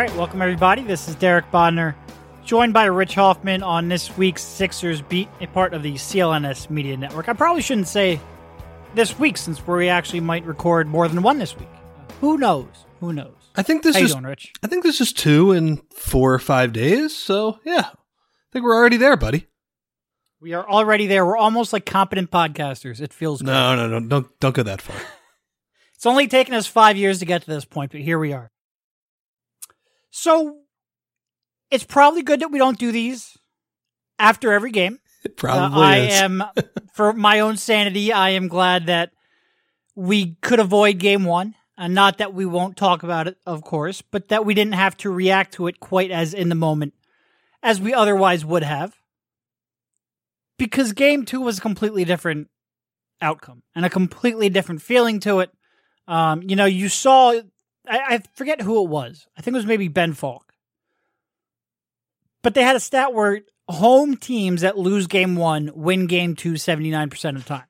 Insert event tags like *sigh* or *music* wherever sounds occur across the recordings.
All right, welcome everybody. This is Derek Bodner, joined by Rich Hofmann on this week's Sixers Beat, a part of the CLNS Media Network. I probably shouldn't say this week since we actually might record more than one this week. Who knows? Who knows? I think this How you is doing, Rich? I think this is two in four or five days. So yeah, I think we're already there, buddy. We are already there. We're almost like competent podcasters. It feels good. No, no, no, don't don't go that far. *laughs* It's only taken us five years to get to this point, but here we are. So it's probably good that we don't do these after every game. It Uh, probably I is. am, *laughs* for my own sanity, I am glad that we could avoid game one. And not that we won't talk about it, of course, but that we didn't have to react to it quite as in the moment as we otherwise would have. Because game two was a completely different outcome and a completely different feeling to it. Um, you know, you saw, I, I forget who it was. I think it was maybe Ben Falk. But they had a stat where home teams that lose game one win game two 79% of the time.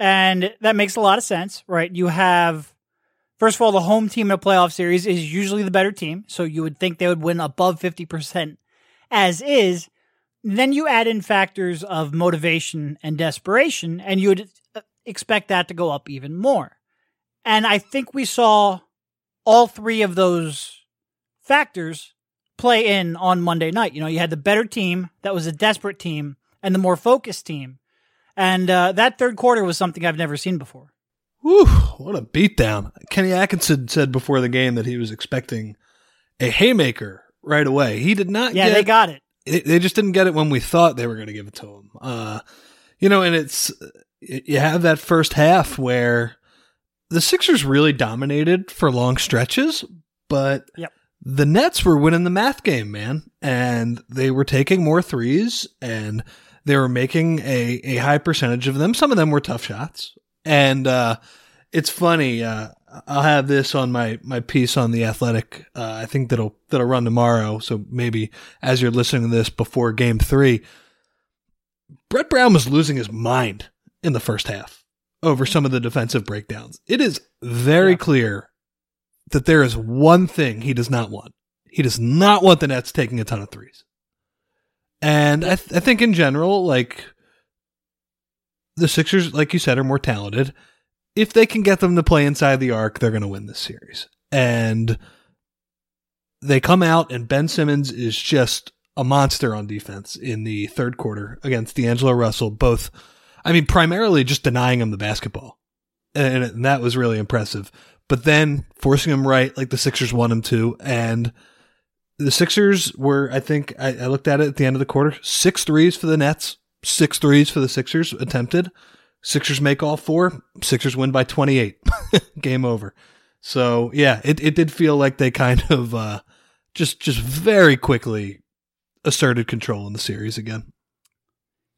And that makes a lot of sense, right? You have, first of all, the home team in a playoff series is usually the better team. So you would think they would win above 50% as is. Then you add in factors of motivation and desperation, and you would uh, expect that to go up even more. And I think we saw all three of those factors play in on Monday night. You know, you had the better team that was a desperate team and the more focused team. And uh, that third quarter was something I've never seen before. Whew, what a beatdown. Kenny Atkinson said before the game that he was expecting a haymaker right away. He did not Yeah, get they got it. it, they just didn't get it when we thought they were going to give it to him. Uh, you know, and it's you have that first half where the Sixers really dominated for long stretches, but Yep. the Nets were winning the math game, man, and they were taking more threes and they were making a, a high percentage of them. Some of them were tough shots, and uh, it's funny. Uh, I'll have this on my, my piece on the Athletic. Uh, I think that'll that'll run tomorrow. So maybe as you're listening to this before Game Three, Brett Brown was losing his mind in the first half over some of the defensive breakdowns. It is very Yeah. clear that there is one thing he does not want. He does not want the Nets taking a ton of threes. And I, th- I think in general, like the Sixers, like you said, are more talented. If they can get them to play inside the arc, they're going to win this series. And they come out, and Ben Simmons is just a monster on defense in the third quarter against D'Angelo Russell. Both, I mean, primarily just denying him the basketball. And, and that was really impressive. But then forcing him right, like the Sixers want him to. And the Sixers were, I think, I, I looked at it at the end of the quarter six threes for the Nets, six threes for the Sixers attempted. Sixers make all four. Sixers win by 28. *laughs* Game over. So yeah, it, it did feel like they kind of uh, just just very quickly asserted control in the series again.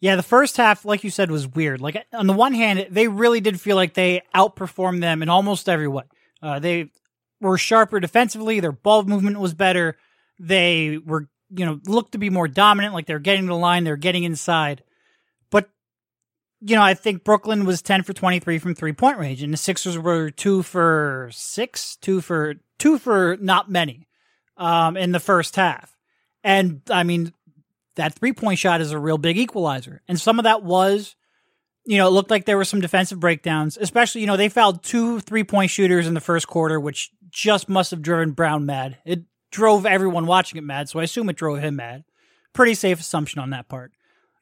Yeah, the first half, like you said, was weird. Like on the one hand, they really did feel like they outperformed them in almost every way. Uh, they were sharper defensively. Their ball movement was better. They were, you know, looked to be more dominant. Like they're getting the line, they're getting inside. But you know, I think Brooklyn was ten for twenty three from three point range, and the Sixers were two for six, two for two for not many, um, in the first half. And I mean, that three point shot is a real big equalizer. And some of that was, you know, it looked like there were some defensive breakdowns, especially, you know, they fouled two three point shooters in the first quarter, which just must have driven Brown mad. It drove everyone watching it mad, so I assume it drove him mad. Pretty safe assumption on that part.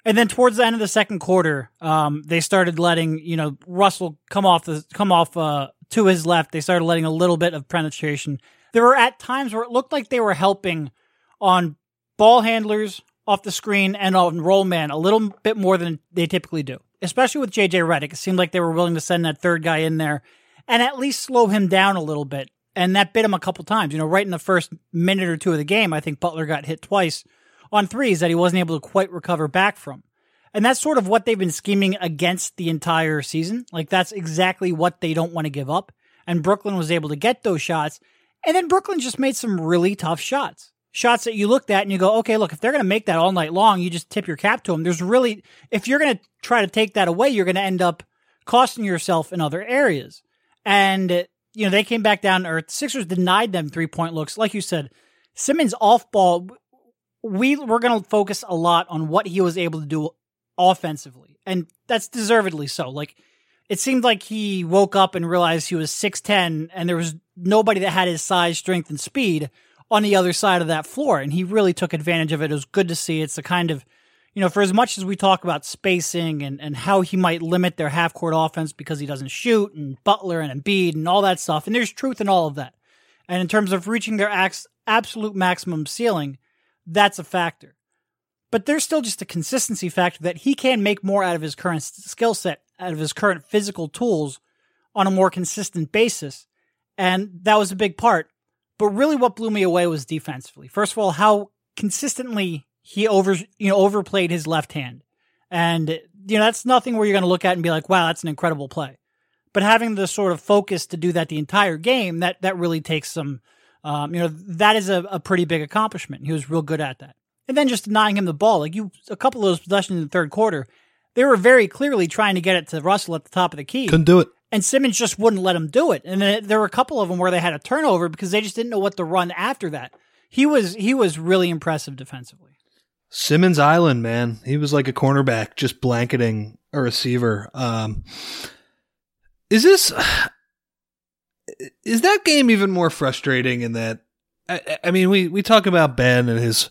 And then towards the end of the second quarter, um, they started letting, you know, Russell come off the come off uh, to his left. They started letting a little bit of penetration. There were at times where it looked like they were helping on ball handlers off the screen and on roll man a little bit more than they typically do. Especially with JJ Redick. It seemed like they were willing to send that third guy in there and at least slow him down a little bit. And that bit him a couple times. You know, right in the first minute or two of the game, I think Butler got hit twice on threes that he wasn't able to quite recover back from. And that's sort of what they've been scheming against the entire season. Like that's exactly what they don't want to give up. And Brooklyn was able to get those shots. And then Brooklyn just made some really tough shots. Shots that you looked at and you go, okay, look, if they're going to make that all night long, you just tip your cap to them. There's really, if you're going to try to take that away, you're going to end up costing yourself in other areas. And, you know, they came back down to earth. Sixers denied them three point looks. Like you said, Simmons off ball, we we're going to focus a lot on what he was able to do offensively. And that's deservedly so. Like, it seemed like he woke up and realized he was 6'10 and there was nobody that had his size, strength, and speed on the other side of that floor. And he really took advantage of it. It was good to see. It's the kind of, you know, for as much as we talk about spacing and, and how he might limit their half court offense because he doesn't shoot and Butler and Embiid and all that stuff. And there's truth in all of that. And in terms of reaching their ax- absolute maximum ceiling, that's a factor. But there's still just a consistency factor that he can make more out of his current skill set, out of his current physical tools on a more consistent basis. And that was a big part. But really what blew me away was defensively. First of all, how consistently he over, you know, overplayed his left hand. And, you know, that's nothing where you're going to look at and be like, wow, that's an incredible play. But having the sort of focus to do that the entire game, that, that really takes some, um, you know, that is a, a pretty big accomplishment. He was real good at that and then just denying him the ball. Like you, a couple of those possessions in the third quarter, they were very clearly trying to get it to Russell at the top of the key. Couldn't do it. And Simmons just wouldn't let him do it. And then there were a couple of them where they had a turnover because they just didn't know what to run after that. He was he was really impressive defensively. Simmons Island, man. He was like a cornerback just blanketing a receiver. Um, is this is that game even more frustrating in that I, I mean we we talk about Ben and his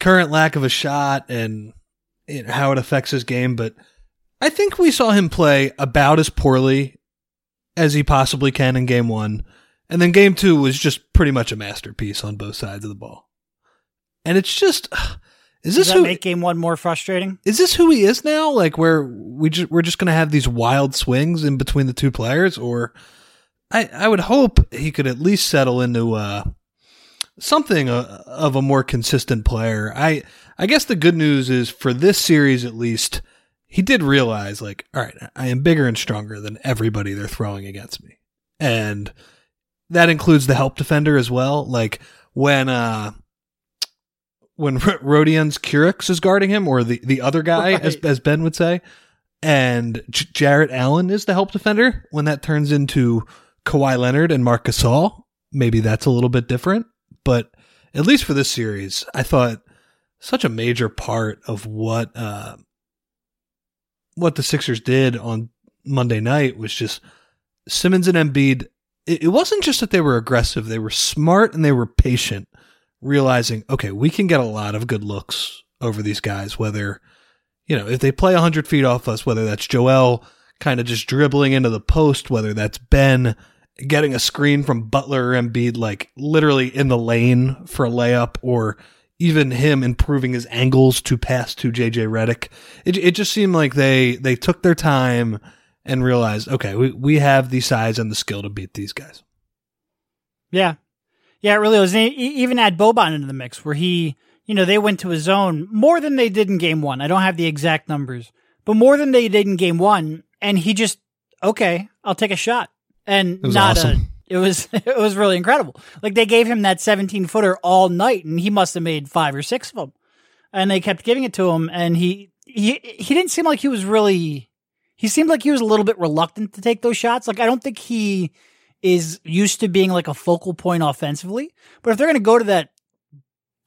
current lack of a shot and you know, how it affects his game, but I think we saw him play about as poorly as he possibly can in game one. And then game two was just pretty much a masterpiece on both sides of the ball. And it's just, *sighs* is this Does who make game one more frustrating? Is this who he is now? Like where we just, we're just going to have these wild swings in between the two players or I, I would hope he could at least settle into, uh, something uh, of a more consistent player. I I guess the good news is for this series at least, he did realize like, all right, I am bigger and stronger than everybody they're throwing against me. And that includes the help defender as well. Like when uh when *laughs* Rodions Kurucs is guarding him or the the other guy right. as as Ben would say, and J- Jarrett Allen is the help defender, when that turns into Kawhi Leonard and Marc Gasol, maybe that's a little bit different but at least for this series, I thought such a major part of what uh, what the Sixers did on Monday night was just Simmons and Embiid. It, it wasn't just that they were aggressive; they were smart and they were patient, realizing, okay, we can get a lot of good looks over these guys. Whether you know if they play hundred feet off us, whether that's Joel kind of just dribbling into the post, whether that's Ben getting a screen from Butler or Embiid, like literally in the lane for a layup, or even him improving his angles to pass to JJ Redick. It it just seemed like they they took their time and realized, okay, we we have the size and the skill to beat these guys. Yeah, yeah, it really was. And even add Boban into the mix, where he, you know, they went to his zone more than they did in Game One. I don't have the exact numbers, but more than they did in Game One, and he just okay, I'll take a shot and not awesome. a. It was *laughs* it was really incredible. Like they gave him that 17 footer all night, and he must have made five or six of them. And they kept giving it to him, and he he he didn't seem like he was really. He seemed like he was a little bit reluctant to take those shots. Like I don't think he is used to being like a focal point offensively. But if they're going to go to that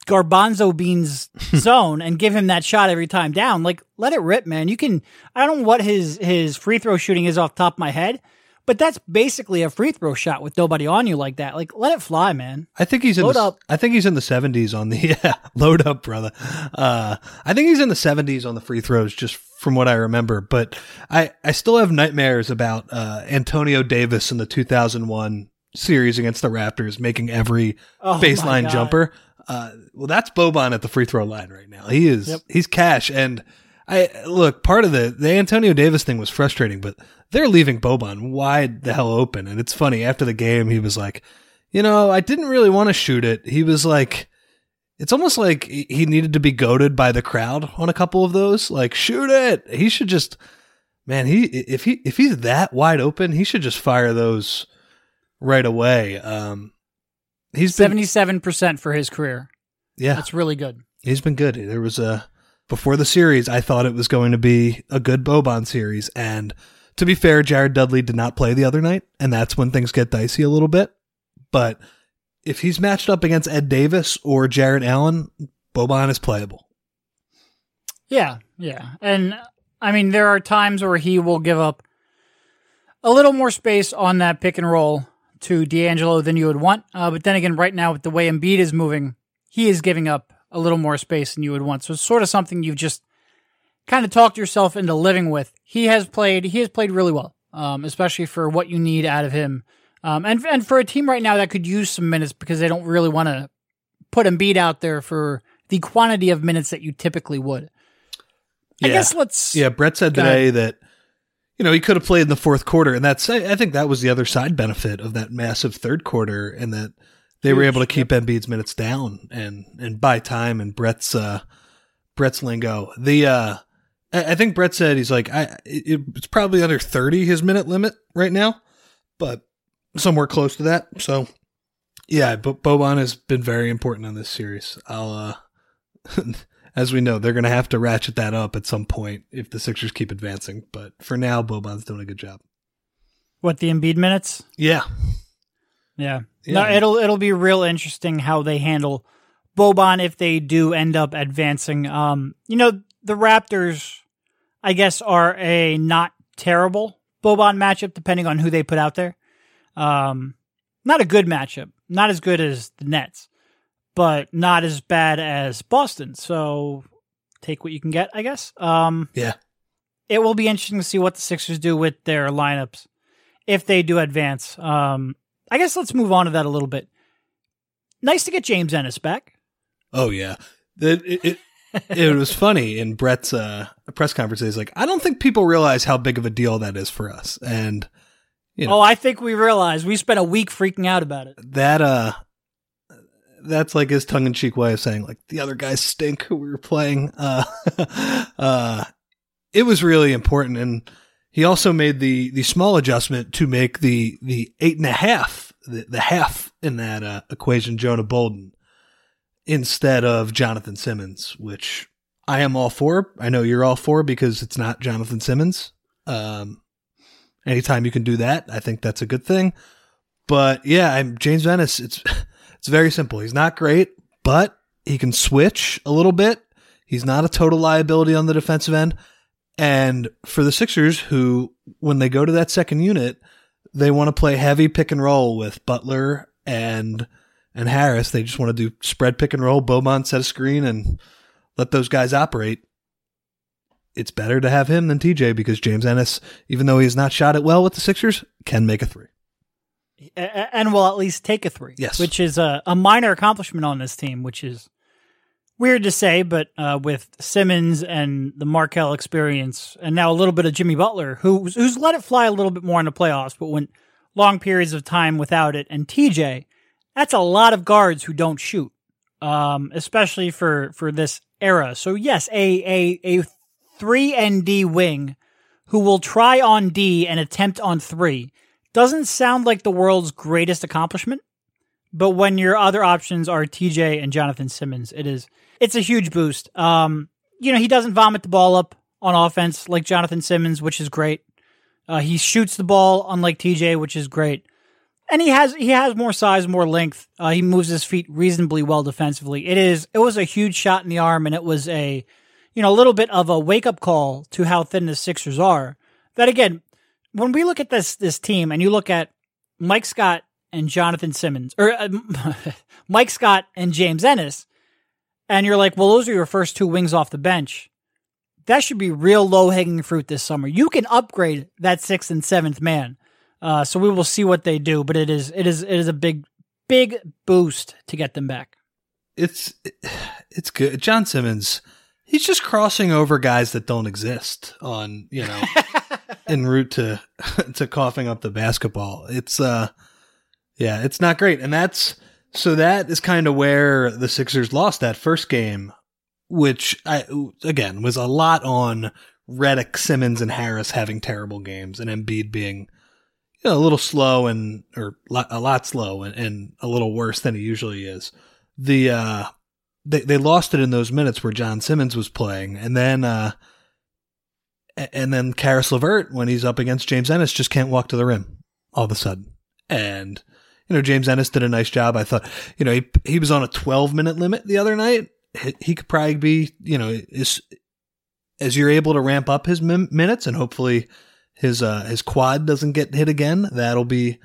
garbanzo beans *laughs* zone and give him that shot every time down, like let it rip, man. You can. I don't know what his his free throw shooting is off top of my head, but that's basically a free throw shot with nobody on you like that. Like, let it fly, man. I think he's in load the, up. I think he's in the seventies on the *laughs* yeah, load up, brother. Uh, I think he's in the seventies on the free throws, just from what I remember. But I I still have nightmares about uh, Antonio Davis in the two thousand one series against the Raptors making every oh baseline jumper. Uh, well, that's Boban at the free throw line right now. He is yep. he's cash and. I look part of the the Antonio Davis thing was frustrating, but they're leaving Boban wide the hell open. And it's funny after the game, he was like, you know, I didn't really want to shoot it. He was like, it's almost like he needed to be goaded by the crowd on a couple of those. Like, shoot it. He should just, man, he if he if he's that wide open, he should just fire those right away. Um, he's seventy seven percent for his career. Yeah, that's really good. He's been good. There was a before the series, I thought it was going to be a good Boban series, and to be fair, Jared Dudley did not play the other night, and that's when things get dicey a little bit. But if he's matched up against Ed Davis or Jarrett Allen, Boban is playable. Yeah, yeah. And I mean, there are times where he will give up a little more space on that pick and roll to D'Angelo than you would want. Uh, but then again, right now, with the way Embiid is moving, he is giving up a little more space than you would want. So it's sort of something you've just kind of talked yourself into living with. He has played, he has played really well, um, especially for what you need out of him. Um, and, and for a team right now that could use some minutes because they don't really want to put Embiid out there for the quantity of minutes that you typically would. I guess let's. Yeah, Brett said today that you know he could have played in the fourth quarter, and that's I I think that was the other side benefit of that massive third quarter, and that they were able to keep Embiid's minutes down and and buy time and Brett's uh Brett's lingo. The uh I I think Brett said he's like I it, it's probably under thirty his minute limit right now, but somewhere close to that. So yeah, but Boban has been very important in this series. I'll uh *laughs* as we know, they're going to have to ratchet that up at some point if the Sixers keep advancing. But for now, Boban's doing a good job. What the Embiid minutes? Yeah. Yeah. Yeah. No, it'll it'll be real interesting how they handle Boban if they do end up advancing. Um, you know, the Raptors, I guess, are a not terrible Boban matchup depending on who they put out there. Um, not a good matchup, not as good as the Nets, but not as bad as Boston. So take what you can get, I guess. Um, Yeah. it will be interesting to see what the Sixers do with their lineups if they do advance. Um, I guess let's move on to that a little bit. Nice to get James Ennis back. Oh, yeah. It, it, it, it was funny in Brett's uh, press conference. He's like, I don't think people realize how big of a deal that is for us. And You know. Oh, I think we realized we spent a week freaking out about it. that, uh, that's like his tongue in cheek way of saying, like, the other guys stink who we were playing. Uh, *laughs* uh, it was really important. And he also made the, the small adjustment to make the, the eight and a half, the, the half in that uh, equation, Jonah Bolden, instead of Jonathan Simmons, which I am all for. I know you're all for because it's not Jonathan Simmons. Um, anytime you can do that, I think that's a good thing. But yeah, I'm James Ennis. It's *laughs* it's very simple. He's not great, but he can switch a little bit. He's not a total liability on the defensive end. And for the Sixers, who when they go to that second unit, they want to play heavy pick and roll with Butler and and Harris. They just want to do spread pick and roll. Boban set a screen and let those guys operate. It's better to have him than TJ because James Ennis, even though he has not shot it well with the Sixers, can make a three. And will at least take a three. Yes. Which is a, a minor accomplishment on this team, which is weird to say, but uh, with Simmons and the Markelle experience, and now a little bit of Jimmy Butler, who's, who's let it fly a little bit more in the playoffs, but went long periods of time without it, and TJ, that's a lot of guards who don't shoot, um, especially for, for this era. So yes, a, a, a three and D wing who will try on D and attempt on three doesn't sound like the world's greatest accomplishment. But when your other options are TJ and Jonathan Simmons, it is it's a huge boost. Um, you know, he doesn't vomit the ball up on offense like Jonathan Simmons, which is great. Uh, he shoots the ball unlike TJ, which is great. And he has he has more size, more length. Uh, he moves his feet reasonably well defensively. It is it was a huge shot in the arm, and it was a you know a little bit of a wake up call to how thin the Sixers are. That again, when we look at this this team, and you look at Mike Scott and Jonathan Simmons, or uh, *laughs* Mike Scott and James Ennis, and you're like, well, those are your first two wings off the bench. That should be real low hanging fruit this summer. You can upgrade that sixth and seventh man. Uh, so we will see what they do, but it is it is it is a big big boost to get them back. It's it's good. John Simmons, he's just crossing over guys that don't exist on you know *laughs* en route to *laughs* to coughing up the basketball. It's uh yeah, it's not great. And that's so that is kind of where the Sixers lost that first game, which I again was a lot on Redick, Simmons, and Harris having terrible games, and Embiid being you know, a little slow and or a lot slow and, and a little worse than he usually is. The uh they they lost it in those minutes where John Simmons was playing, and then uh And then Caris Levert, when he's up against James Ennis, just can't walk to the rim all of a sudden. And, you know, James Ennis did a nice job. I thought, you know, he, he was on a 12 minute limit the other night. He, he could probably be, you know, is, as you're able to ramp up his min- minutes and hopefully his, uh, his quad doesn't get hit again, that'll be,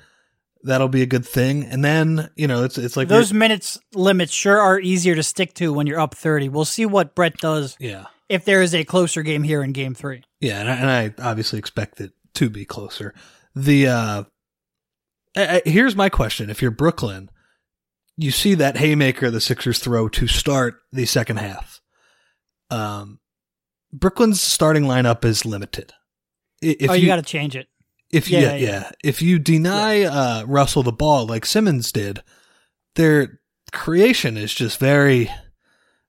that'll be a good thing. And then, you know, it's, it's like Those minutes limits sure are easier to stick to when you're up 30. We'll see what Brett does yeah. if there is a closer game here in game three. Yeah, and I, and I obviously expect it to be closer. The uh, I, I- here's my question: If you're Brooklyn, you see that haymaker the Sixers throw to start the second half. Um, Brooklyn's starting lineup is limited. If oh, you, got to change it. if you, Yeah, yeah, yeah. yeah. if you deny uh, Russell the ball like Simmons did, their creation is just very,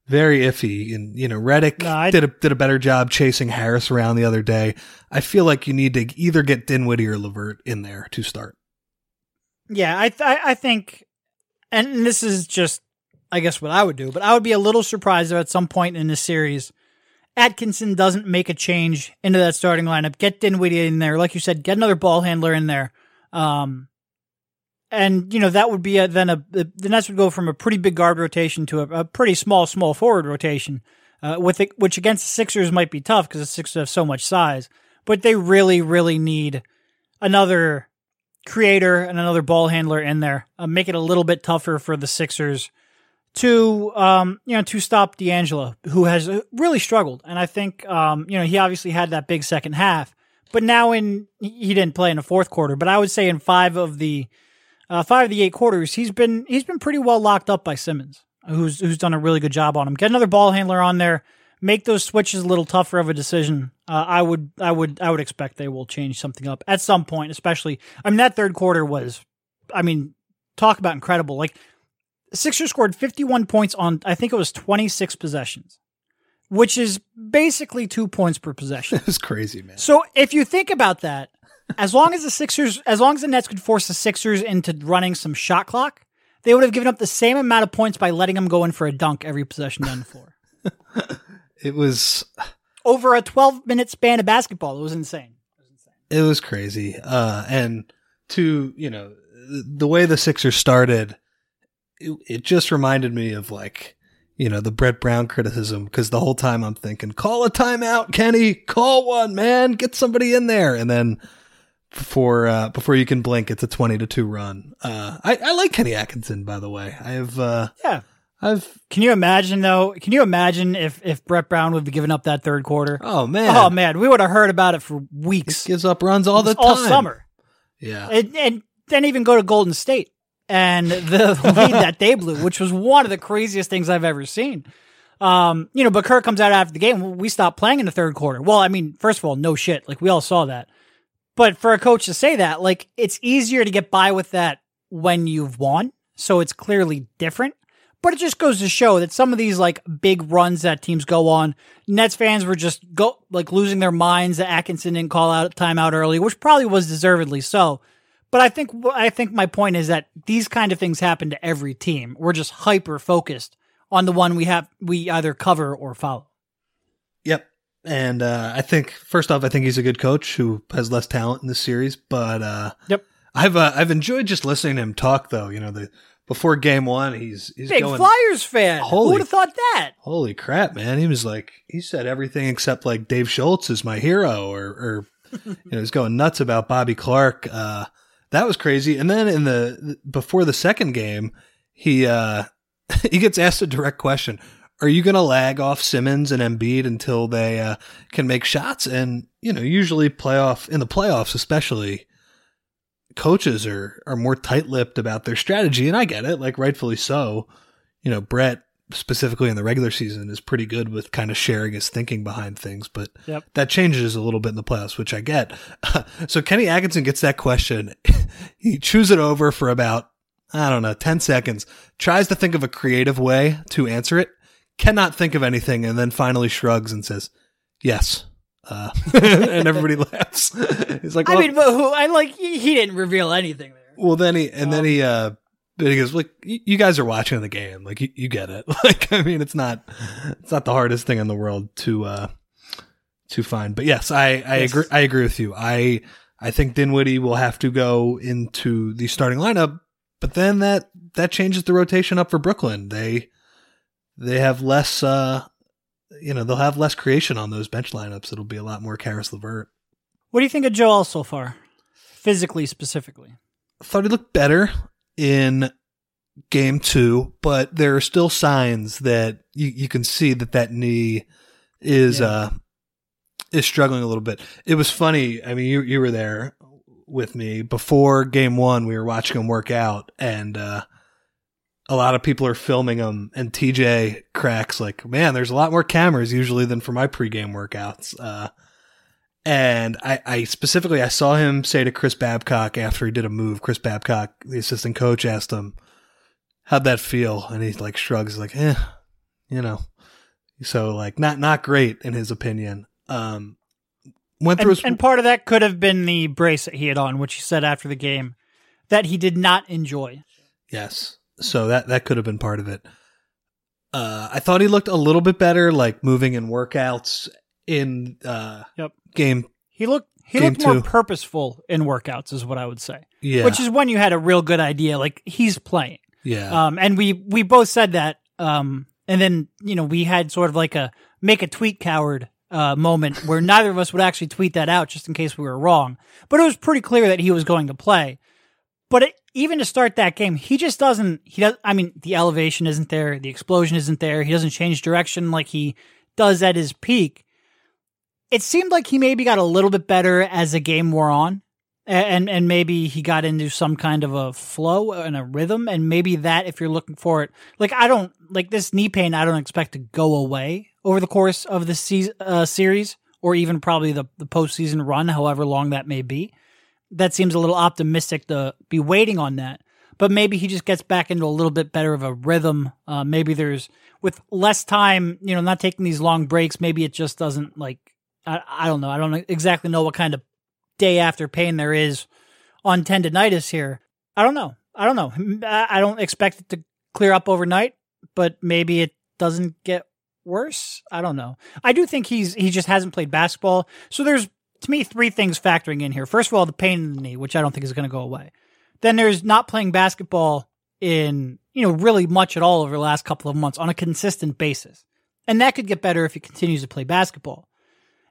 very iffy. And you know, Redick No, did a did a better job chasing Harris around the other day. I feel like you need to either get Dinwiddie or Levert in there to start. Yeah, I th- I think, and this is just, I guess, what I would do. But I would be a little surprised if at some point in this series, Atkinson doesn't make a change into that starting lineup. Get Dinwiddie in there, like you said, get another ball handler in there. Um, and you know that would be a, then a the, the Nets would go from a pretty big guard rotation to a, a pretty small small forward rotation. Uh, with it, which against the Sixers might be tough because the Sixers have so much size, but they really really need another creator and another ball handler in there. Uh, make it a little bit tougher for the Sixers to um, you know to stop D'Angelo, who has really struggled. And I think um, you know he obviously had that big second half, but now in he didn't play in the fourth quarter. But I would say in five of the uh, five of the eight quarters, he's been he's been pretty well locked up by Simmons, who's who's done a really good job on him. Get another ball handler on there. Make those switches a little tougher of a decision. Uh, I would, I would, I would expect they will change something up at some point. Especially, I mean, that third quarter was, I mean, talk about incredible. Like Sixers scored 51 points on, I think it was 26 possessions, which is basically two points per possession. *laughs* It's crazy, man. So if you think about that, as long as the Sixers, as long as the Nets could force the Sixers into running some shot clock, they would have given up the same amount of points by letting them go in for a dunk every possession down the floor. *laughs* It was Over a 12 minute span of basketball, it was insane. it was crazy. Uh, and to you know the way the Sixers started, it, it just reminded me of like you know the Brett Brown criticism because the whole time I'm thinking, call a timeout, Kenny, call one, man, get somebody in there, and then before uh, before you can blink, it's a twenty to two run. Uh, I, I like Kenny Atkinson, by the way. I have uh, Yeah. I've Can you imagine though? Can you imagine if if Brett Brown would have given up that third quarter? oh man, Oh man, we would have heard about it for weeks, gives up runs all the all time, summer, Yeah, and, and then even go to Golden State and the *laughs* lead that they blew, which was one of the craziest things I've ever seen. Um, you know, but Kirk comes out after the game. We stopped playing in the third quarter. Well, I mean, first of all, no shit. Like we all saw that. But for a coach to say that, like it's easier to get by with that when you've won. So it's clearly different. But it just goes to show that some of these like big runs that teams go on, Nets fans were just go like losing their minds that Atkinson didn't call out timeout early, which probably was deservedly so. But I think I think my point is that these kind of things happen to every team. We're just hyper focused on the one we have we either cover or follow. Yep. And uh, I think first off, I think he's a good coach who has less talent in this series. But uh, Yep. I've uh, I've enjoyed just listening to him talk though. You know, the before game one, he's he's Big going. Flyers fan. Who Holy- would have thought that? Holy crap, man! He was like he said everything except like Dave Schultz is my hero, or or *laughs* you know he's going nuts about Bobby Clarke. Uh, that was crazy. And then in the before the second game, he uh, *laughs* he gets asked a direct question. Are you going to lag off Simmons and Embiid until they uh, can make shots? And you know, usually playoff in the playoffs, especially, coaches are are more tight-lipped about their strategy, and I get it, like rightfully so. You know, Brett specifically in the regular season is pretty good with kind of sharing his thinking behind things, but Yep. that changes a little bit in the playoffs, which I get. *laughs* so Kenny Atkinson gets that question. *laughs* he chews it over for about, I don't know, 10 seconds, tries to think of a creative way to answer it, cannot think of anything, and then finally shrugs and says, yes. Uh, *laughs* and everybody laughs. He's like, I well, mean, but who? I like he, didn't reveal anything there. well, then he and then he uh, then he goes like, "You guys are watching the game, like you, you get it. *laughs* Like, I mean, it's not it's not the hardest thing in the world to uh to find. But yes, I I Yes. agree. I agree with you. I I think Dinwiddie will have to go into the starting lineup, but then that that changes the rotation up for Brooklyn. They they have less. uh you know they'll have less creation on those bench lineups. It'll be a lot more Caris Levert. What do you think of Joel so far, physically specifically? thought he looked better in game two, but there are still signs that you, you can see that that knee is Yeah. uh is struggling a little bit. It was funny. I mean, you you were there with me before game one. We were watching him work out, and uh, a lot of people are filming him. And TJ cracks like, "Man, there's a lot more cameras usually than for my pregame workouts." Uh, and I, I specifically I saw him say to Chris Babcock after he did a move. Chris Babcock, the assistant coach, asked him, "How'd that feel?" And he like shrugs, like, "Eh, you know." So like not not great in his opinion. Um, went through And, his and part of that could have been the brace that he had on, which he said after the game that he did not enjoy. yes. So that that could have been part of it. Uh, I thought he looked a little bit better, like moving in workouts in uh Yep. game. He looked he looked more purposeful in workouts, is what I would say. Yeah, Which is when you had a real good idea, like he's playing. yeah, Um, and we we both said that. Um, and then you know we had sort of like a make a tweet coward uh, moment where neither of us would actually tweet that out just in case we were wrong. But it was pretty clear that he was going to play. But it, even to start that game, he just doesn't. He does. I mean, the elevation isn't there. The explosion isn't there. He doesn't change direction like he does at his peak. It seemed like he maybe got a little bit better as the game wore on and and maybe he got into some kind of a flow and a rhythm and maybe that if you're looking for it like i don't like this knee pain i don't expect to go away over the course of the season, uh, series or even probably the, the postseason run however long that may be that seems a little optimistic to be waiting on that but maybe he just gets back into a little bit better of a rhythm uh, maybe there's with less time you know not taking these long breaks maybe it just doesn't like I, I don't know i don't exactly know what kind of day after pain there is on tendonitis here. I don't know. I don't know. I don't expect it to clear up overnight, but maybe it doesn't get worse. I don't know. I do think he's he just hasn't played basketball. So there's to me three things factoring in here. First of all, the pain in the knee, which I don't think is going to go away. Then there's not playing basketball in, you know, really much at all over the last couple of months on a consistent basis. And that could get better if he continues to play basketball.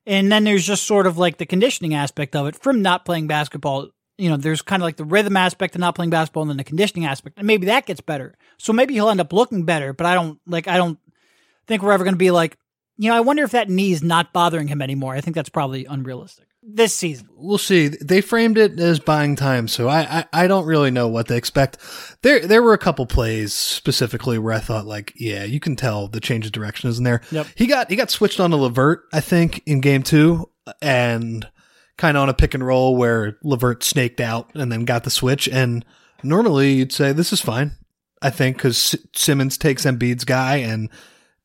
And then there's just sort of like the conditioning aspect of it from not playing basketball. You know, there's kind of like the rhythm aspect of not playing basketball and then the conditioning aspect. And maybe that gets better. So maybe he'll end up looking better, but I don't like, I don't think we're ever going to be like, you know, I wonder if that knee's not bothering him anymore. I think that's probably unrealistic this season. we'll see. They framed it as buying time, so I, I, I don't really know what to expect. There there were a couple plays specifically where I thought like, yeah, you can tell the change of direction isn't there. Yep. He got he got switched on to Levert, I think, in game two, and kind of on a pick and roll where Levert snaked out and then got the switch. And normally you'd say this is fine, I think, because Simmons takes Embiid's guy and.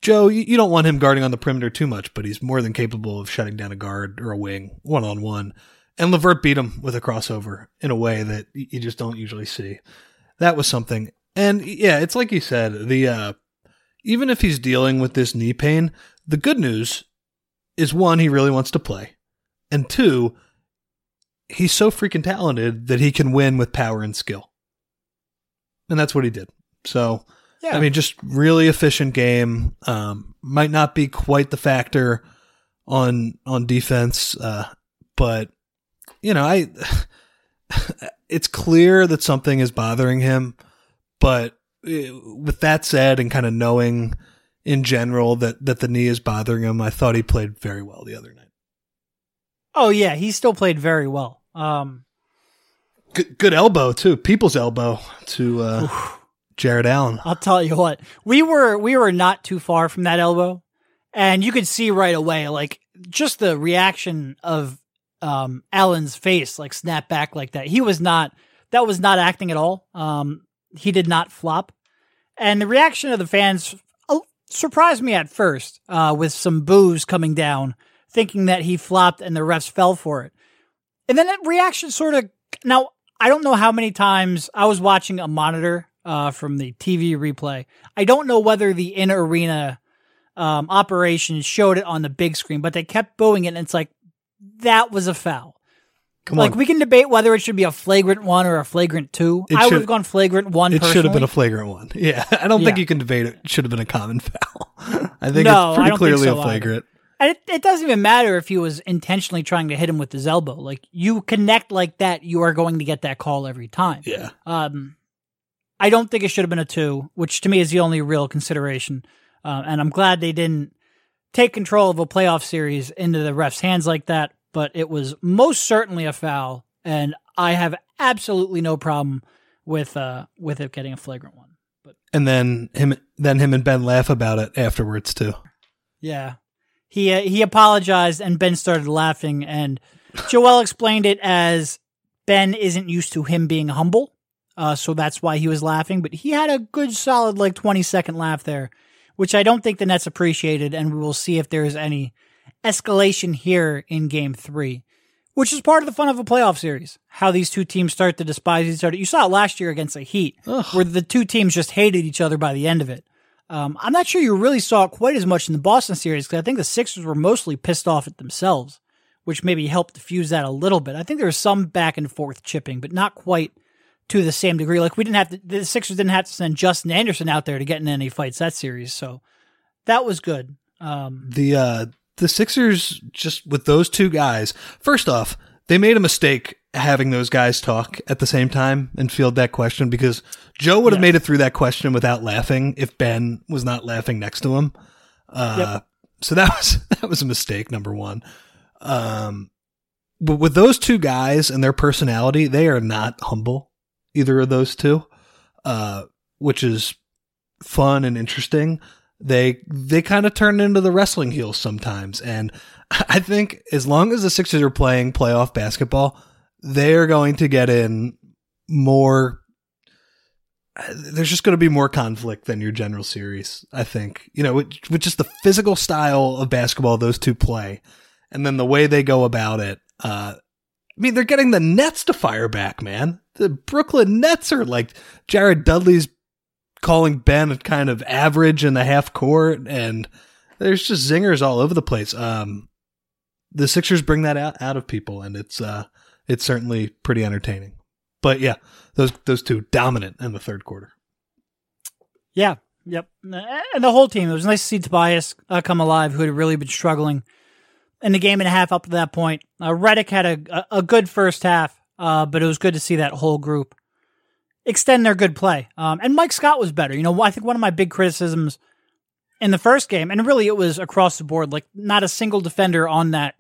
Joe, you, don't want him guarding on the perimeter too much, but he's more than capable of shutting down a guard or a wing one on one. And Levert beat him with a crossover in a way that you just don't usually see. That was something. And yeah, it's like you said, the uh even if he's dealing with this knee pain, the good news is one, he really wants to play. And two, he's so freaking talented that he can win with power and skill. And that's what he did. So Yeah. I mean, just really efficient game. Um, might not be quite the factor on on defense, uh, but you know, I *laughs* it's clear that something is bothering him. But uh, with that said, and kind of knowing in general that that the knee is bothering him, I thought he played very well the other night. oh yeah, he still played very well. Um, Good, good elbow too, people's elbow to uh, Jarrett Allen. I'll tell you what, we were we were not too far from that elbow, and you could see right away, like just the reaction of um, Allen's face, like snap back like that. He was not that was not acting at all. Um, he did not flop, and the reaction of the fans uh, surprised me at first, uh, with some boos coming down, thinking that he flopped and the refs fell for it, and then that reaction sort of now. I don't know how many times I was watching a monitor uh, from the TV replay. I don't know whether the in arena um, operations showed it on the big screen, but they kept booing it, and it's like that was a foul. Come on. like on. we can debate whether it should be a flagrant one or a flagrant two. It I would have gone flagrant one. it should have been a flagrant one. *laughs* Yeah, I don't think you can debate it. Should have been a common *laughs* foul. I think No, it's pretty clearly so a either. flagrant. And it, it doesn't even matter if he was intentionally trying to hit him with his elbow. Like you connect like that, you are going to get that call every time. Yeah, Um, I don't think it should have been a two, which to me is the only real consideration. Uh, and I'm glad they didn't take control of a playoff series into the refs' hands like that. But it was most certainly a foul, and I have absolutely no problem with uh with it getting a flagrant one. But and then him, then him and Ben laugh about it afterwards too. yeah, he uh, he apologized, and Ben started laughing, and Joel explained it as Ben isn't used to him being humble. Uh, so that's why he was laughing. But he had a good solid like 20 second laugh there, which I don't think the Nets appreciated. And we will see if there's any escalation here in game three, which is part of the fun of a playoff series. How these two teams start to despise each other. You saw it last year against the Heat, Ugh. where the two teams just hated each other by the end of it. Um, I'm not sure you really saw it quite as much in the Boston series because I think the Sixers were mostly pissed off at themselves, which maybe helped diffuse that a little bit. I think there was some back and forth chipping, but not quite to the same degree. Like we didn't have to, the Sixers didn't have to send Justin Anderson out there to get in any fights that series, so that was good. Um, The uh the Sixers just with those two guys. First off, they made a mistake having those guys talk at the same time and field that question because Joe would have Yes. made it through that question without laughing if Ben was not laughing next to him. Uh so that was *laughs* that was a mistake number 1. Um but with those two guys and their personality, they are not humble either of those two. Uh which is fun and interesting they they kind of turn into the wrestling heels sometimes and *laughs* i think as long as the sixers are playing playoff basketball they're going to get in more there's just going to be more conflict than your general series i think you know with, with just the physical style of basketball those two play and then the way they go about it uh I mean, they're getting the Nets to fire back, man. The Brooklyn Nets are like Jared Dudley's calling Ben kind of average in the half court, and there's just zingers all over the place. Um, the Sixers bring that out, out of people, and it's uh, it's certainly pretty entertaining. But yeah, those those two dominant in the third quarter. Yeah, yep. And the whole team. It was nice to see Tobias uh, come alive, who had really been struggling in the game and a half up to that point. Uh, Redick had a, a, good first half, uh, but it was good to see that whole group extend their good play. Um, and Mike Scott was better. You know, I think one of my big criticisms in the first game, and really it was across the board, like not a single defender on that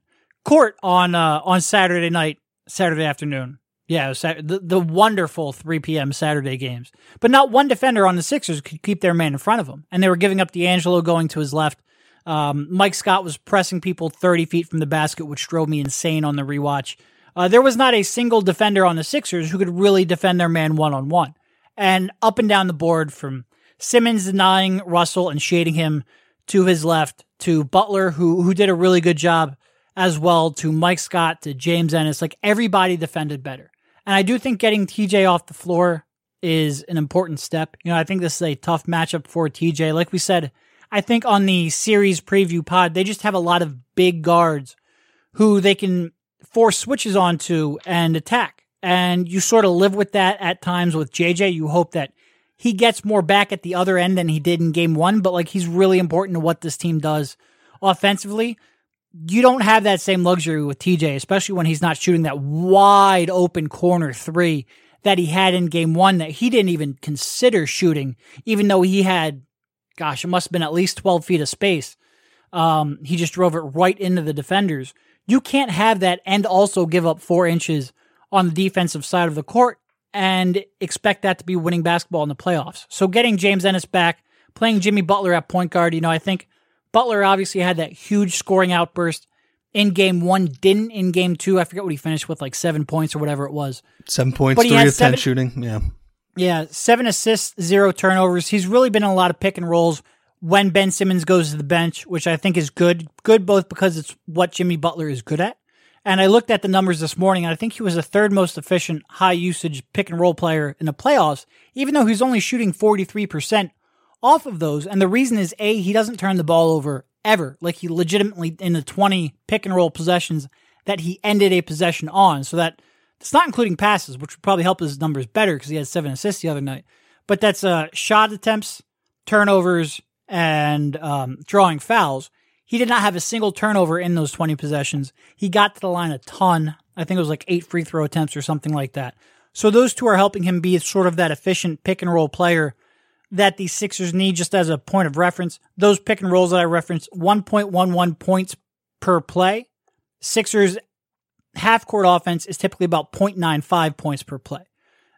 court on uh, on Saturday night, Saturday afternoon. Yeah, it was Sat- the, the wonderful 3 p.m. Saturday games. But not one defender on the Sixers could keep their man in front of them. And they were giving up D'Angelo going to his left. Um, Mike Scott was pressing people 30 feet from the basket, which drove me insane on the rewatch. Uh, there was not a single defender on the Sixers who could really defend their man one on one. And up and down the board from Simmons denying Russell and shading him to his left to Butler, who, who did a really good job as well, to Mike Scott, to James Ennis. Like everybody defended better. And I do think getting TJ off the floor is an important step. You know, I think this is a tough matchup for TJ. Like we said, I think on the series preview pod, they just have a lot of big guards who they can force switches onto and attack. And you sort of live with that at times with JJ. You hope that he gets more back at the other end than he did in game one, but like he's really important to what this team does offensively. You don't have that same luxury with TJ, especially when he's not shooting that wide open corner three that he had in game one that he didn't even consider shooting, even though he had, gosh, it must have been at least 12 feet of space. Um, he just drove it right into the defenders. You can't have that and also give up four inches on the defensive side of the court and expect that to be winning basketball in the playoffs. So getting James Ennis back, playing Jimmy Butler at point guard, you know, I think Butler obviously had that huge scoring outburst in game one, didn't in game two. I forget what he finished with, like seven points or whatever it was. Seven points, three of ten seven- shooting. Yeah, Yeah, seven assists, zero turnovers. He's really been in a lot of pick and rolls when Ben Simmons goes to the bench, which I think is good. Good both because it's what Jimmy Butler is good at. And I looked at the numbers this morning, and I think he was the third most efficient high usage pick and roll player in the playoffs, even though he's only shooting 43% off of those. And the reason is A, he doesn't turn the ball over ever. Like he legitimately, in the 20 pick and roll possessions that he ended a possession on. So that it's not including passes, which would probably help his numbers better because he had seven assists the other night. But that's uh, shot attempts, turnovers, and um, drawing fouls. He did not have a single turnover in those 20 possessions. He got to the line a ton. I think it was like eight free throw attempts or something like that. So those two are helping him be sort of that efficient pick and roll player that the Sixers need just as a point of reference. Those pick and rolls that I referenced, 1.11 points per play. Sixers half court offense is typically about 0.95 points per play.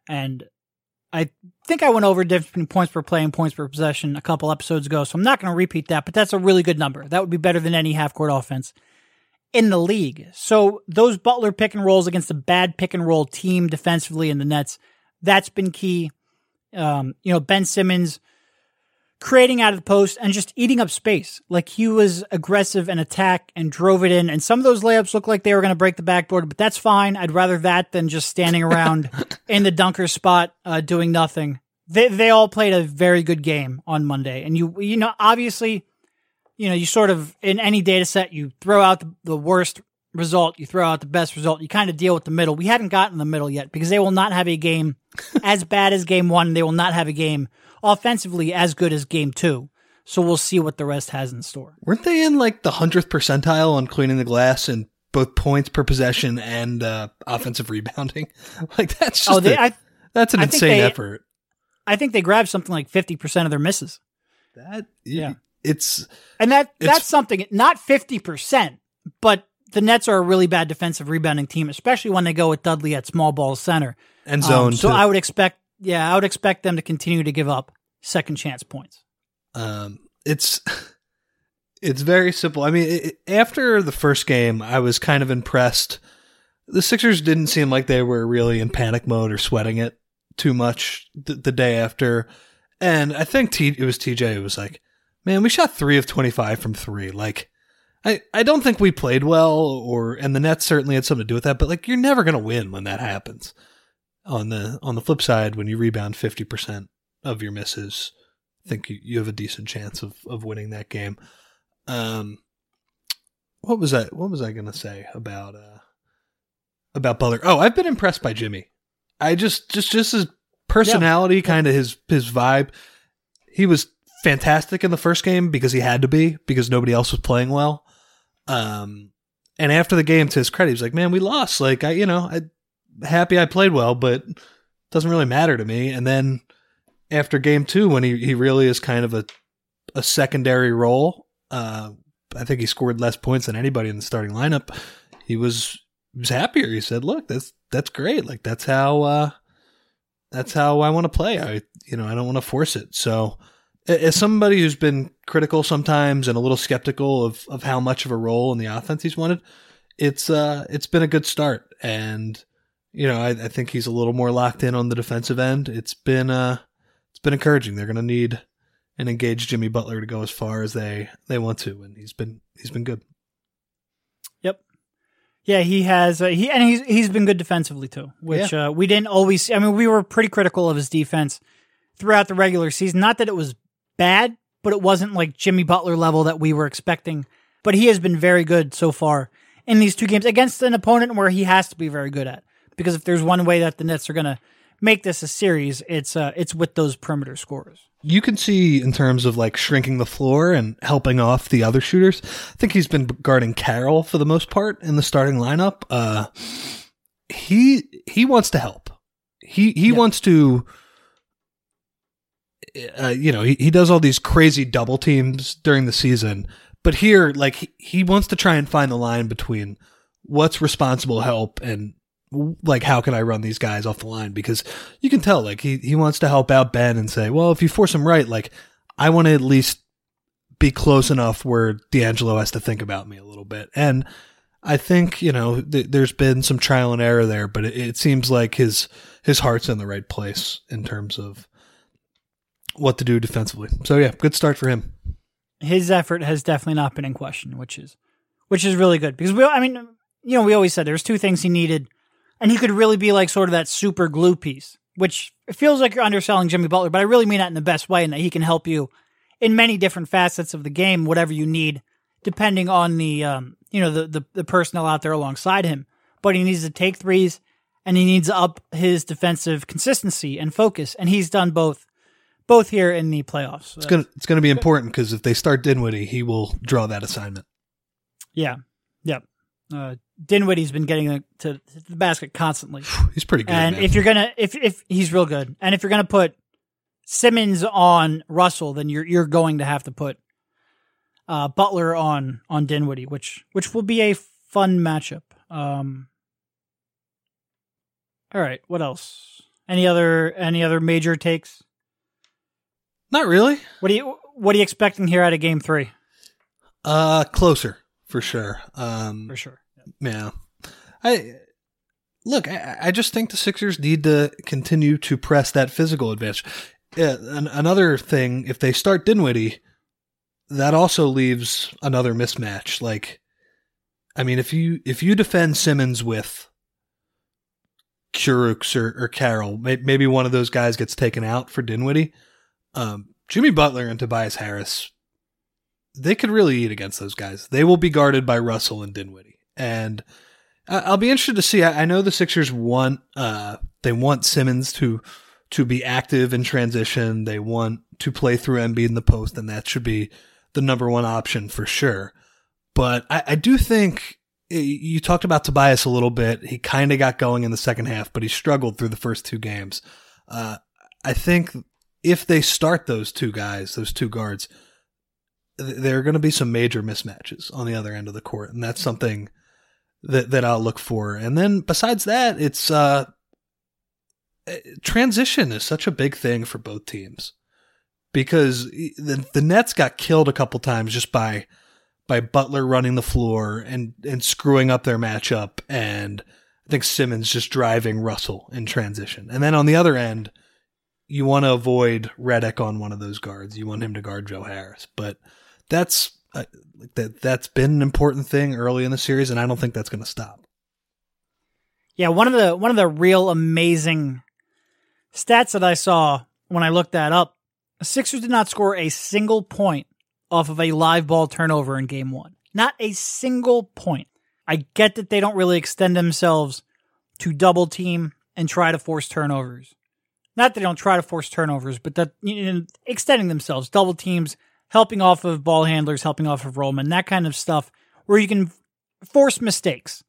And I think I went over the difference between points per play and points per possession a couple episodes ago, so I'm not going to repeat that, but that's a really good number. That would be better than any half court offense in the league. So those Butler pick and rolls against a bad pick and roll team defensively in the Nets, that's been key. Um, you know, Ben Simmons creating out of the post and just eating up space. Like he was aggressive and attack and drove it in. And some of those layups looked like they were going to break the backboard, but that's fine. I'd rather that than just standing around *laughs* in the dunker spot uh, doing nothing. They they all played a very good game on Monday, and you you know obviously you know, you sort of in any data set, you throw out the, the worst result, you throw out the best result, you kind of deal with the middle. We haven't gotten the middle yet because they will not have a game *laughs* as bad as game one. They will not have a game offensively as good as game two. So we'll see what the rest has in store. Weren't they in like the hundredth percentile on cleaning the glass and both points per possession and uh, offensive rebounding? *laughs* Like that's just oh, they, a, I, that's an I insane they, effort. I think they grabbed something like fifty percent of their misses. That yeah, it's and that that's something not 50%, but the Nets are a really bad defensive rebounding team, especially when they go with Dudley at small ball center and zone. Um, so I would expect, yeah, I would expect them to continue to give up second chance points. Um, it's *laughs* it's very simple. I mean, it, after the first game, I was kind of impressed. The Sixers didn't seem like they were really in panic mode or sweating it too much the, the day after. And I think T, it was TJ who was like, man, we shot three of 25 from three. Like, I, I don't think we played well, or and the Nets certainly had something to do with that. But like, you're never gonna win when that happens. On the on the flip side, when you rebound 50 percent of your misses, I think you, you have a decent chance of of winning that game. Um, what was I what was I gonna say about uh about Butler? Oh, I've been impressed by Jimmy. I just just just his personality, yeah. kind of his his vibe. He was fantastic in the first game because he had to be because nobody else was playing well. Um, and after the game, to his credit, he was like, "Man, we lost. Like, I, you know, I happy I played well, but doesn't really matter to me." And then after game two, when he he really is kind of a a secondary role, uh, I think he scored less points than anybody in the starting lineup. He was was happier. He said, "Look, that's that's great. Like that's how uh, that's how I want to play. I you know I don't want to force it." So as somebody who's been critical sometimes and a little skeptical of, of how much of a role in the offense he's wanted, it's uh it's been a good start. And you know, I, I think he's a little more locked in on the defensive end. It's been uh it's been encouraging. They're gonna need an engaged Jimmy Butler to go as far as they they want to, and he's been he's been good. Yep. Yeah, he has. Uh, he and he's he's been good defensively too, which yeah. uh, we didn't always. I mean, we were pretty critical of his defense throughout the regular season. Not that it was bad, but it wasn't like Jimmy Butler level that we were expecting. But he has been very good so far in these two games against an opponent where he has to be very good at. Because if there's one way that the Nets are going to make this a series, it's uh, it's with those perimeter scorers. You can see in terms of like shrinking the floor and helping off the other shooters. I think he's been guarding Carroll for the most part in the starting lineup. Uh, he he wants to help. He he yeah. wants to uh, you know, he, he does all these crazy double teams during the season. But here, like, he, he wants to try and find the line between what's responsible help and like how can I run these guys off the line because you can tell like he he wants to help out Ben and say, well, if you force him right, like I want to at least be close enough where D'Angelo has to think about me a little bit. And I think you know th- there's been some trial and error there, but it, it, seems like his his heart's in the right place in terms of what to do defensively. So yeah, good start for him. His effort has definitely not been in question, which is which is really good because we. I mean, you know, we always said there's two things he needed, and he could really be like sort of that super glue piece which it feels like you're underselling Jimmy Butler, but I really mean that in the best way, and that he can help you in many different facets of the game, whatever you need, depending on the um, you know the, the the personnel out there alongside him. But he needs to take threes, and he needs to up his defensive consistency and focus, and he's done both both here in the playoffs. It's gonna it's gonna be important because if they start Dinwiddie, he will draw that assignment. Yeah, yep. Uh, Dinwiddie's been getting to the basket constantly. *sighs* He's pretty good. And man. if you're gonna, if if he's real good, and if you're gonna put Simmons on Russell, then you're you're going to have to put uh, Butler on on Dinwiddie, which which will be a fun matchup. Um, all right, what else? Any other any other major takes? not really. What do you what are you expecting here out of Game Three? Uh, closer for sure. Um, For sure. Yeah. I look. I, I just think the Sixers need to continue to press that physical advantage. Yeah, an, another thing, if they start Dinwiddie, that also leaves another mismatch. Like, I mean, if you if you defend Simmons with Kurucs or, or Carroll, may, maybe one of those guys gets taken out for Dinwiddie. Um, Jimmy Butler and Tobias Harris, they could really eat against those guys. They will be guarded by Russell and Dinwiddie, and I'll be interested to see. I, know the Sixers want uh, they want Simmons to to be active in transition. They want to play through Embiid in the post, and that should be the number one option for sure. But I, I do think you talked about Tobias a little bit. He kind of got going in the second half, but he struggled through the first two games. Uh, I think if they start those two guys, those two guards, there are going to be some major mismatches on the other end of the court, and that's something that that I'll look for. And then besides that, it's uh, eh, transition is such a big thing for both teams because the the Nets got killed a couple times just by by Butler running the floor and and screwing up their matchup, and I think Simmons just driving Russell in transition. And then on the other end, you want to avoid Redick on one of those guards. You want him to guard Joe Harris, but that's uh, that that's been an important thing early in the series, and I don't think that's going to stop. Yeah, one of the one of the real amazing stats that I saw when I looked that up, Sixers did not score a single point off of a live ball turnover in game 1. Not a single point. I get that they don't really extend themselves to double team and try to force turnovers. Not that they don't try to force turnovers, but that you know, extending themselves, double teams, helping off of ball handlers, helping off of rollmen, that kind of stuff where you can force mistakes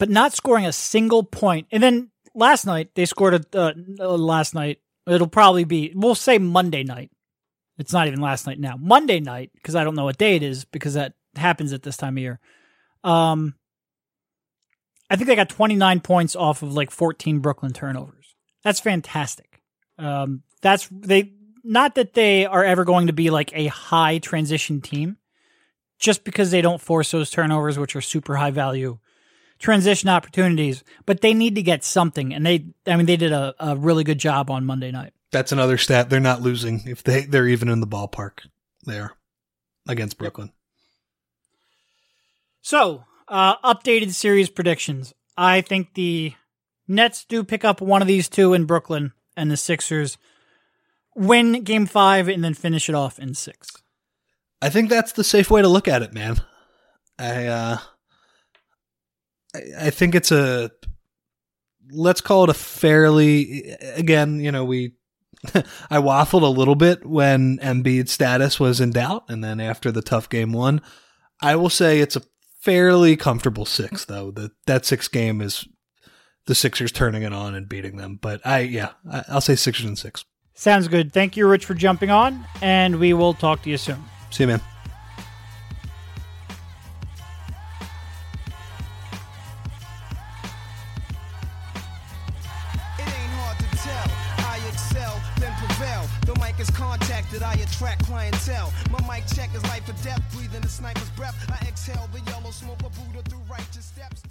but not scoring a single point. And then last night they scored a uh, uh, last night. It'll probably be we'll say Monday night. It's not even last night now. Monday night because I don't know what day it is because that happens at this time of year. Um, I think they got 29 points off of like 14 Brooklyn turnovers. That's fantastic. Um, that's they not that they are ever going to be like a high transition team, just because they don't force those turnovers, which are super high value transition opportunities, but they need to get something. And they, I mean, they did a, a really good job on Monday night. That's another stat. They're not losing if they they're even in the ballpark there against Brooklyn. So, uh, updated series predictions. I think the Nets do pick up one of these two in Brooklyn, and the Sixers win game five and then finish it off in six. I think that's the safe way to look at it, man. I uh I, think it's a let's call it a fairly again, you know, we *laughs* I waffled a little bit when Embiid's status was in doubt and then after the tough game one, I will say it's a fairly comfortable 6 though. That that 6 game is the Sixers turning it on and beating them, but I yeah, I, I'll say Sixers and 6. Sounds good. Thank you, Rich, for jumping on, and we will talk to you soon. See you, man. It ain't hard to tell. I excel, then prevail. The mic is contacted, I attract clientele. My mic check is life or death, breathing the sniper's breath. I exhale the yellow smoke, a Buddha through righteous steps.